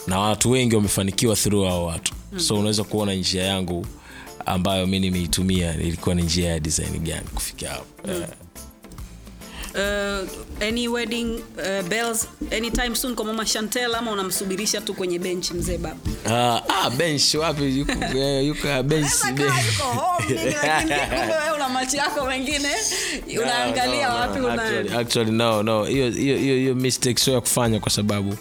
Na watu wengi wamefanikiwa through hawa watu. Mm. so unaweza kuona njia yangu ambayo mi nimeitumia ilikuwa ni njia ya design gani kufikia hapo. Mm. Uh, any wedding uh, bells anytime soon kwa mama chantel ama unamsubirisha tu kwenye bench mzee baba? Uh, ah, bench wapi? Yuko, eh, yuko bench una macho yako mengine. Unaangalia No, no, wapi no. una Actually- actually, no no. Hiyo hiyo hiyo hiyo mistake sio ya kufanya kwa sababu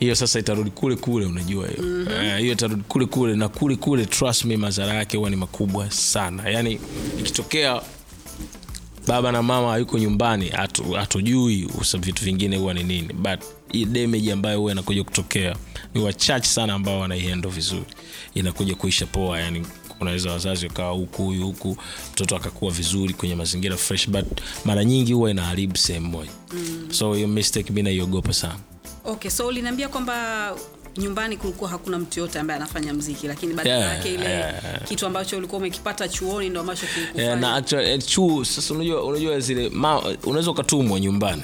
hiyo sasa itarudi kule kule unajua hiyo. Mm-hmm. uh, hiyo itarudi kule kule na kule kule trust me madhara yake huwa ni makubwa sana. Yaani ikitokea baba na mama hayuko nyumbani hatujui usa- vitu vingine huwa ni nini. But damage ambayo huwa inakuja kutokea ni wachache sana ambao wanaihendo vizuri. Inakuja kuisha poa yani unaweza wazazi wakawa huku huyu huku mtoto akakuwa vizuri kwenye mazingira fresh but mara nyingi huwa inaharibu sehemu moja. Mm. so hiyo mistake mi naiogopa sana. Okay so uliniambia kwamba nyumbani kulikuwa hakuna mtu yote ambaye anafanya mziki lakini badala Yeah, yake ile yeah. kitu ambacho ulikuwa umekipata chuoni ndo ambacho kilikufanya. Yeah, chuo eh, sasa unajua unajua zile unaweza ukatumwa nyumbani.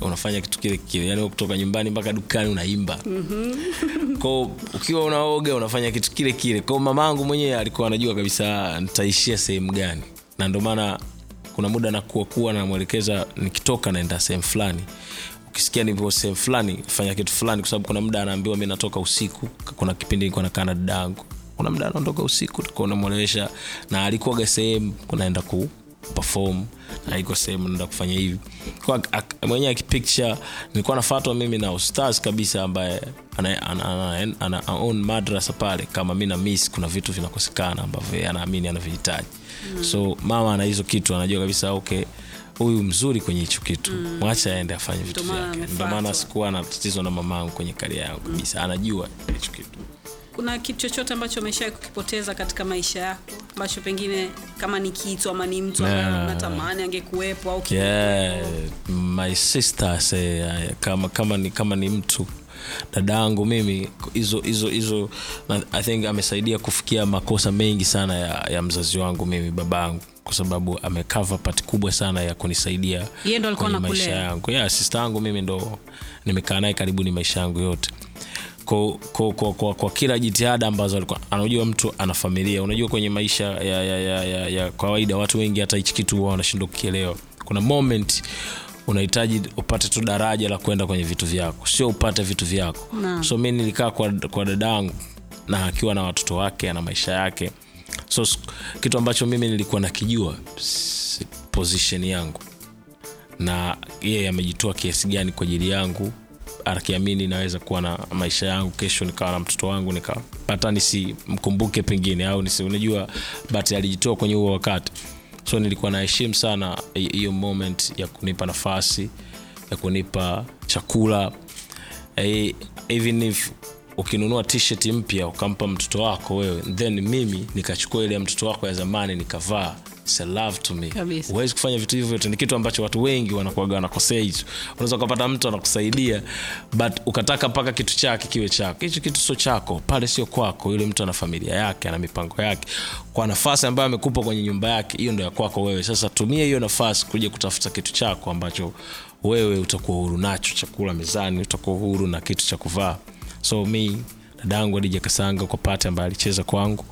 Unafanya kitu kile kile yani kutoka nyumbani mpaka dukani unaimba. Mm-hmm. ko ukiwa unaoga unafanya kitu kile kile. Ko mamaangu mwenyewe alikuwa anajua kabisa nitaishia sehemu gani. Na ndio maana kuna muda nakuakua namwelekeza nikitoka naenda sehemu fulani ukisikia nivyo sehemu fulani fanya kitu fulani kwa sababu kuna muda anaambiwa mi natoka usiku. Kuna kipindi nilikuwa nakaa na dada yangu. Kuna muda anaondoka usiku tulikuwa unamwelewesha na alikuwaga sehemu kunaenda ku perform na iko sehemu naenda kufanya hivi. Kwa mwenyewe akipicture nilikuwa nafatwa mimi na ustaz kabisa ambaye ana, ana, ana, ana, ana own madrasa pale. Kama mi na miss kuna vitu vinakosekana ambavyo anaamini anavihitaji. Mm. so mama ana hizo kitu anajua kabisa okay huyu mzuri kwenye hicho kitu. Mm. mwacha aende afanye vitu vyake. Ndio maana sikuwa na tatizo na mamangu kwenye karia yangu kabisa. Anajua hicho kitu. Kuna kitu chochote ambacho umeshawai kukipoteza katika maisha yako? Ambacho pengine kama ni kitu ama ni mtu Yeah. natamani angekuwepo au yeah, my sister say, uh, kama, kama, ni, kama ni mtu dada yangu mimi hizo hizo hizo i think amesaidia kufikia makosa mengi sana ya, ya mzazi wangu mimi babangu kwa sababu amekava pati kubwa sana ya kunisaidia kwenye maisha yangu. Yeah, sista yangu mimi ndo nimekaa naye karibu ni maisha yangu yote. Kwa, kwa, kwa, kwa, kwa kila jitihada ambazo alikuwa anajua mtu ana familia. Unajua kwenye maisha ya, ya, ya, ya, ya kawaida watu wengi hata hichi kitu huwa wanashindwa kukielewa. Kuna moment unahitaji upate tu daraja la kwenda kwenye vitu vyako. Sio upate vitu vyako. Na. so mi nilikaa kwa, kwa dadangu na akiwa na watoto wake ana maisha yake. So kitu ambacho mimi nilikuwa nakijua position yangu. Na yeye amejitoa kiasi gani kwa ajili yangu akiamini naweza kuwa na maisha yangu kesho nikawa na mtoto wangu nikapata nisimkumbuke pengine au nisi, unajua but alijitoa kwenye huo wakati so nilikuwa naheshimu sana hiyo moment ya kunipa nafasi ya kunipa chakula. Eh, even if ukinunua t-shirt mpya ukampa mtoto wako wewe then mimi nikachukua ile ya mtoto wako ya zamani nikavaa. It's a love to me. Kabisa. huwezi kufanya vitu hivyo vyote ni kitu ambacho watu wengi wanakuaga wanakosea hicho unaweza ukapata mtu anakusaidia but ukataka mpaka kitu chake kiwe chako. Hicho kitu sio chako. Pale sio kwako. Yule mtu ana familia yake ana mipango yake. Kwa nafasi ambayo amekupa kwenye nyumba yake hiyo ndo ya kwako wewe. Sasa tumia hiyo nafasi kuja kutafuta kitu chako ambacho wewe utakuwa huru nacho. Chakula mezani utakuwa huru na kitu cha kuvaa so mi dadangu adija kasanga kwa pati ambaye alicheza kwangu.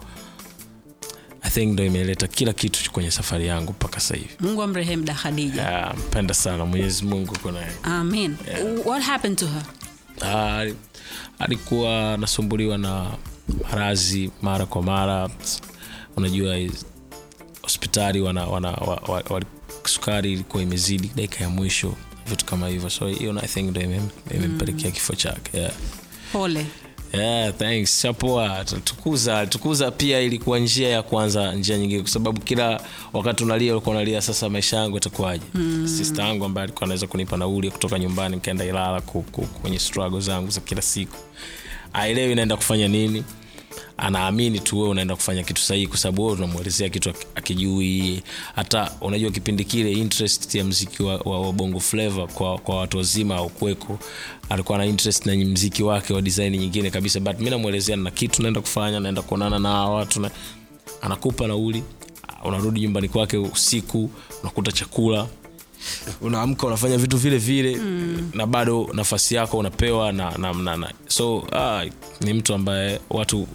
I think ndo imeleta kila kitu kwenye safari yangu mpaka sahivi mungu amrehemu da khadija. Ah, mpenda sana. Mwenyezi mungu kunaye amen. What happened to her? Ah, alikuwa anasumbuliwa na marazi mara kwa mara. Unajua hospitali wana, wana, wa, wa, wa, sukari ilikuwa imezidi dakika ya mwisho vitu kama hivyo. So hiyo i think ndo imem- imempelekea kifo chake yeah. Pole. Yeah, thanks. Chapoa tukuza tukuza pia ilikuwa njia ya kwanza njia nyingine kwa sababu kila wakati unalia ulikuwa unalia sasa maisha yangu yatakuwaje? Mm. Sister yangu ambaye alikuwa anaweza kunipa nauli kutoka nyumbani nikaenda ilala kwenye struggle zangu za kila siku. Aelewi naenda kufanya nini anaamini tu wewe unaenda kufanya kitu sahihi kwa sababu wewe unamwelezea kitu aki- akijui hata unajua kipindi kile interest ya mziki wa, wa, wa bongo flava kwa, kwa watu wazima au kweko alikuwa na interest na mziki wake wa design nyingine kabisa but mi namwelezea na kitu naenda kufanya naenda kuonana na watu na, anakupa nauli unarudi nyumbani kwake usiku unakuta chakula unaamka unafanya vitu vile vile mm. na bado nafasi yako unapewa na, na, na, na. so ah, ni mtu ambaye watu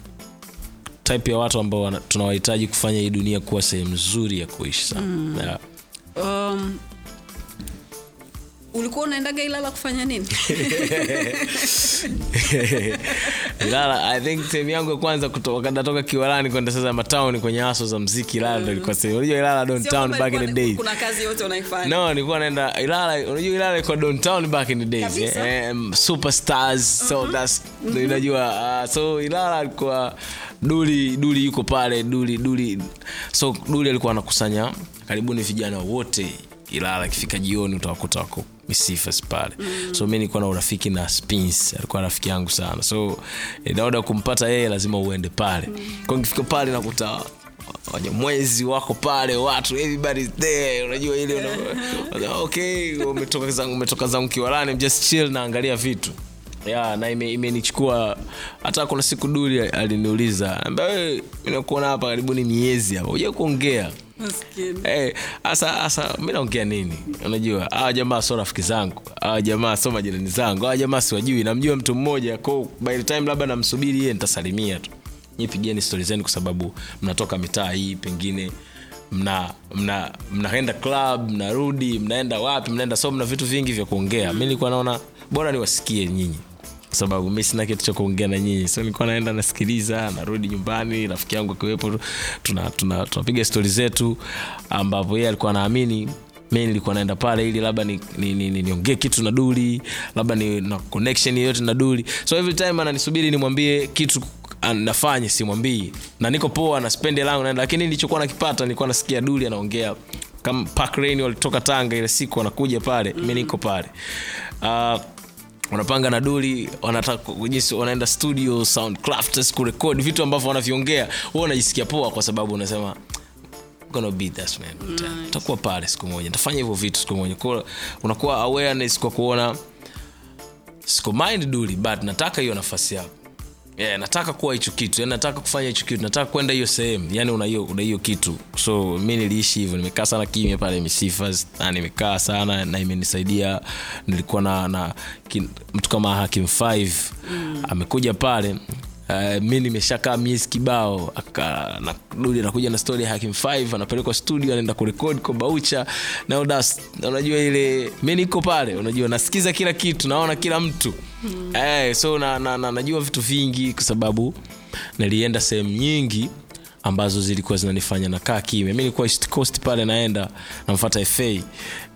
type ya watu ambao tunawahitaji kufanya hii dunia kuwa sehemu nzuri ya kuishi sana. Mm. yeah. um, ulikuwa unaendaga ilala kufanya nini? Ilala i think sehemu yangu ya kwanza natoka kiwalani kwenda sasa matauni kwenye haso za mziki ilala ndo ilikuwa sehemu. Unajua ilala downtown back in the days. kuna kazi yote unaifanya. No nilikuwa naenda ilala unajua ilala ilikuwa downtown back in the days eh, um, superstars so that's unajua uh, so ilala alikuwa duli duli yuko pale duli duli. So duli alikuwa anakusanya karibuni vijana wote ilala ikifika jioni utawakuta wako misifas pale. Mm. so mi nilikuwa na urafiki na spins alikuwa rafiki yangu sana. So inaoda kumpata yeye lazima uende pale. Mm. kwa nikifika pale nakuta wanyamwezi wako pale watu everybody's there unajua ile okay umetoka zangu umetoka zangu kiwalani just chill naangalia vitu ya na ime- imenichukua hata kuna siku duli aliniuliza ambaye nakuona hapa karibuni miezi hapa uja kuongea? Hasa hasa mi naongea nini? Unajua awa jamaa sio rafiki zangu awa jamaa sio majirani zangu awa jamaa siwajui namjua mtu mmoja ko by the time labda namsubiri yeye nitasalimia tu. Nyi stori zenu kwa sababu mnatoka mitaa hii pengine mna mna mnaenda club mnarudi mnaenda wapi mnaenda so mna vitu vingi vya kuongea. Mi nilikuwa naona bora niwasikie nyinyi kwa sababu mi sina kitu cha kuongea na nyinyi. So nilikuwa naenda nasikiliza narudi nyumbani rafiki yangu akiwepo tunapiga tuna, tuna stori zetu ambapo yeye alikuwa naamini mi nilikuwa naenda pale ili labda niongee ni, ni, ni, kitu na duli labda ni na connection yoyote na duli. So every time ananisubiri nimwambie kitu an- nafanye simwambii. Na niko poa na spende langu naenda. Lakini nilichokuwa nakipata nilikuwa nasikia duli anaongea. Kama Park Rain walitoka tanga ile siku anakuja pale mi niko pale. Uh, wanapanga na duli wanataka wanaenda studio soundcrafters kurekod vitu ambavyo wanaviongea huwa wanajisikia poa kwa sababu unasema nice. pale siku moja ntafanya hivyo vitu siku moja. Kwa unakuwa awareness kwa kuona siko mind duli but nataka hiyo nafasi yako yeah, nataka kuwa hicho kitu. Yani nataka kufanya hicho kitu. Nataka kwenda hiyo sehemu. Yani una hiyo kitu. So mi niliishi hivyo. Nimekaa sana kimya pale misifa na nimekaa sana na imenisaidia. Nilikuwa na, na kin, mtu kama hakim 5 mm. amekuja pale. Uh, mi nimeshakaa miezi kibao. Aka- anakuja na story ya hakim 5 anapelekwa studio anaenda kurekodi kwa baucha. Na udas na unajua ile mi niko pale. Unajua nasikiza kila kitu. Naona kila mtu. mm. Eh, so na, na, na, najua vitu vingi kwa sababu nilienda sehemu nyingi ambazo zilikuwa zinanifanya nakaa kimya. Mi nilikuwa east coast pale naenda namfata fa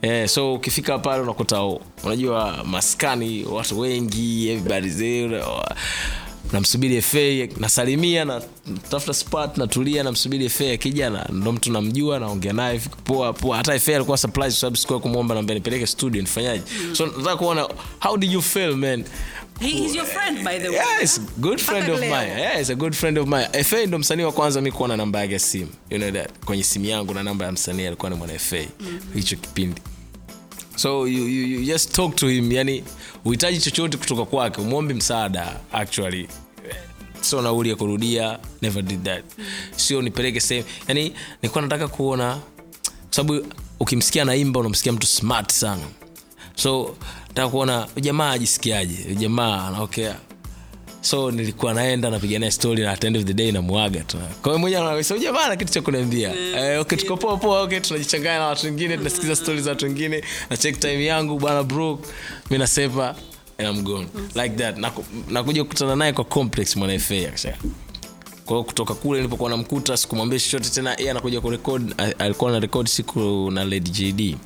eh, so ukifika pale unakuta unajua maskani watu wengi everybody there namsubiri fa nasalimia na tafuta spot natulia namsubiri fa akija na ndo mtu namjua naongea naye poa poa hata fa alikuwa surprise kwa sababu sikuwa kumwomba naambia nipeleke studio nifanyaje so nataka kuona how did you feel man He is your friend by the way. Yeah, good friend of mine. Yeah, it's a good friend of mine. FA ndo msanii wa kwanza mi kuona namba yake ya simu. You know that. Kwenye simu yangu na namba ya msanii alikuwa ni mwana FA. Hicho kipindi. So you, you, you just talk to him, yani uhitaji chochote kutoka kwake, umwombi msaada actually. Sio nauli ya kurudia, never did that. Sio nipeleke sehemu. Yani nilikuwa nataka kuona kwa sababu ukimsikia naimba unamsikia mtu smart sana so nataka kuona jamaa ajisikiaje jamaa anaokea so nilikuwa naenda napiga naye story na at end of the day namuaga tu. Kwa hiyo mwenyewe anasema huyu jamaa kitu cha kuniambia? Eh, okay tuko poa poa okay tunajichanganya na watu wengine tunasikiza stories za watu wengine na check time yangu bwana bro mimi nasepa and I'm gone. Like that. Nakuja na kukutana naye kwa complex mwana FA akasema kwa hiyo kutoka kule nilipokuwa namkuta sikumwambia chochote tena yeye anakuja kurekod alikuwa na rekod siku na lady jd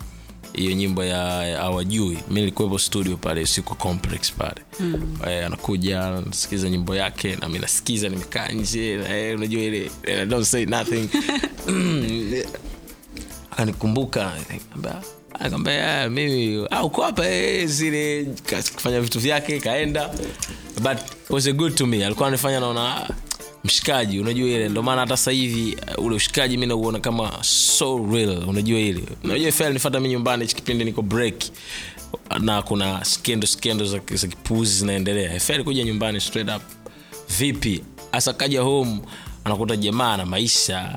hiyo nyimbo ya awajui mi nilikuwepo studio pale siku complex pale. Mm. anakuja nasikiza nyimbo yake na mi nasikiza nimekaa nje e, unajua ile e, don't say nothing. Akanikumbuka akaniambia "Ah, mimi ah, uko hapa eh, zile kafanya vitu vyake kaenda. But was a good to me. Alikuwa anifanya naona ah, mshikaji unajua ile ndio maana hata sasa hivi uh, ule ushikaji mi nauona kama so real. Unajua ile. Unajua fel nifata mi nyumbani hichi kipindi niko break na kuna skendo skendo za, za kipuzi zinaendelea. Fel kuja nyumbani straight up. Vipi? Hasa kaja home anakuta jamaa na maisha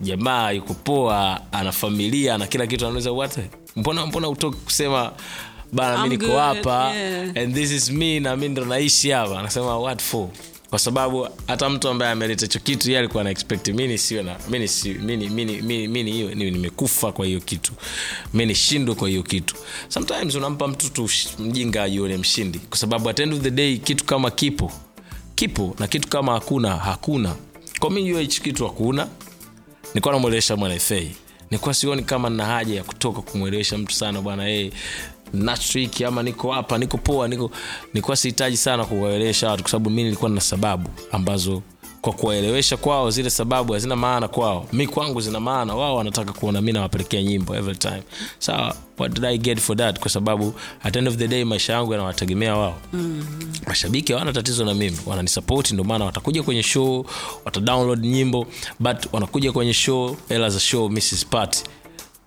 jamaa yuko poa ana familia ana kila kitu. Anaweza what? Mbona mbona utoki kusema bana mi niko hapa yeah. and this is me na mi ndo naishi hapa. Anasema what for kwa sababu hata mtu ambaye ameleta hicho kitu yeye alikuwa na expect mi nisiwe na mi nimekufa kwa hiyo kitu. Mi nishindwe kwa hiyo kitu. Sometimes unampa mtu tu mjinga ajione mshindi. Kwa sababu at end of the day kitu kama kipo kipo na kitu kama hakuna hakuna. Kwa mi jua hichi kitu hakuna. Nikuwa namwelewesha mwana fa nilikuwa sioni kama nina haja ya kutoka kumwelewesha mtu sana bwana hey, nachrik ama niko hapa niko poa niko nilikuwa sihitaji sana kuwaelewesha watu kwa sababu mi nilikuwa na sababu ambazo kwa kuwaelewesha kwao zile sababu hazina maana kwao. Mi kwangu zina maana wao wanataka kuona mi nawapelekea nyimbo every time. Sawa what did i get for that? Kwa sababu at end of the day maisha yangu yanawategemea wao. Mm-hmm. mashabiki hawana tatizo na mimi wananisapoti ndio maana watakuja kwenye show watadownload nyimbo but wanakuja kwenye show hela za show mrs party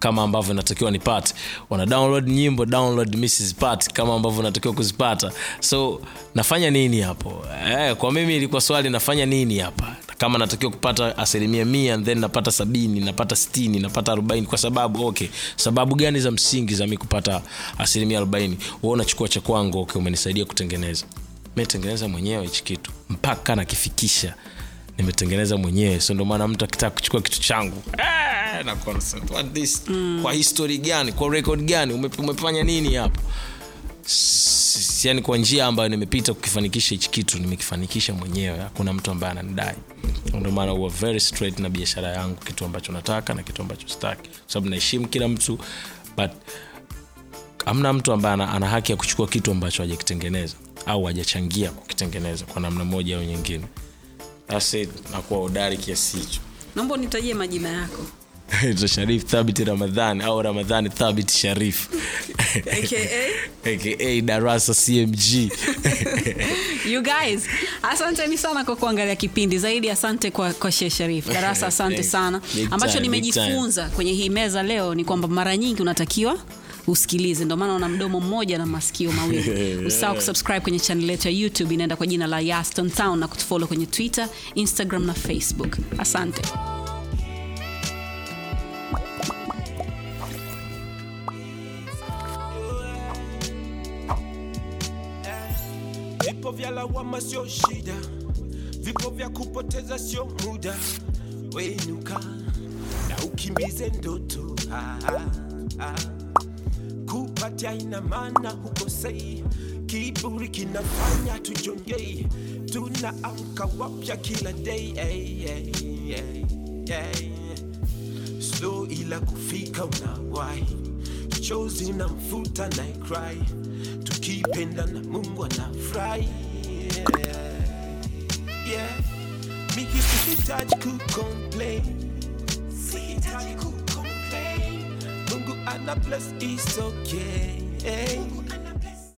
kama ambavyo inatakiwa nipate. Wana download nyimbo download mrs kama ambavyo natakiwa kuzipata. So nafanya nini hapo? Eh, kwa mimi ilikuwa swali nafanya nini hapa? Kama natakiwa kupata asilimia mia then napata sabini napata stini napata arobaini kwa sababu okay sababu gani za msingi za mi kupata asilimia arobaini? Wa unachukua cha kwangu okay umenisaidia kutengeneza. Metengeneza mwenyewe hichi kitu mpaka nakifikisha nimetengeneza mwenyewe so ndio maana mtu akitaka kuchukua kitu changu. Eh, na concept, what this? Mm. kwa history gani? Kwa record gani? Ume, umefanya nini hapo yani kwa njia ambayo nimepita kukifanikisha hichi kitu nimekifanikisha mwenyewe. Hakuna mtu ambaye ananidai. Ndio maana huwa very straight na biashara yangu kitu ambacho nataka na kitu ambacho sitaki. Kwa sababu naheshimu kila mtu but hamna mtu ambaye ana, ana haki ya kuchukua kitu ambacho hajakitengeneza au hajachangia kukitengeneza kwa namna moja au nyingine It. nakuwa hodari kiasi hicho. Naomba unitajie majina yako. Sharif thabit ramadhani au ramadhani thabit sharif. Aka aka darasa cmg you guys asanteni sana kwa kuangalia kipindi. Zaidi asante kwa, kwa sheh sharif. Darasa asante sana. Ambacho nimejifunza kwenye hii meza leo ni kwamba mara nyingi unatakiwa usikilize. Ndio maana una mdomo mmoja na masikio mawili. Usahau kusubscribe kwenye channel yetu ya youtube inaenda kwa jina la yaston town na kutufollow kwenye twitter instagram na facebook. Asante. Vipo vya lawama sio shida, vipo vya kupoteza sio muda. Wenuka na ukimbize ndoto. Ah, ah, ah. Kupatia ina maana hukosei, kiburi kinafanya tujongei, tunaamka wapya kila day hey, hey, hey, hey. Slow ila kufika unawahi, chozi na mfuta na cry, tukipenda na Mungu anafurahi yeah. yeah. Sihitaji kucomplain, sihitaji kucomplain. Mungu ana bless is okay.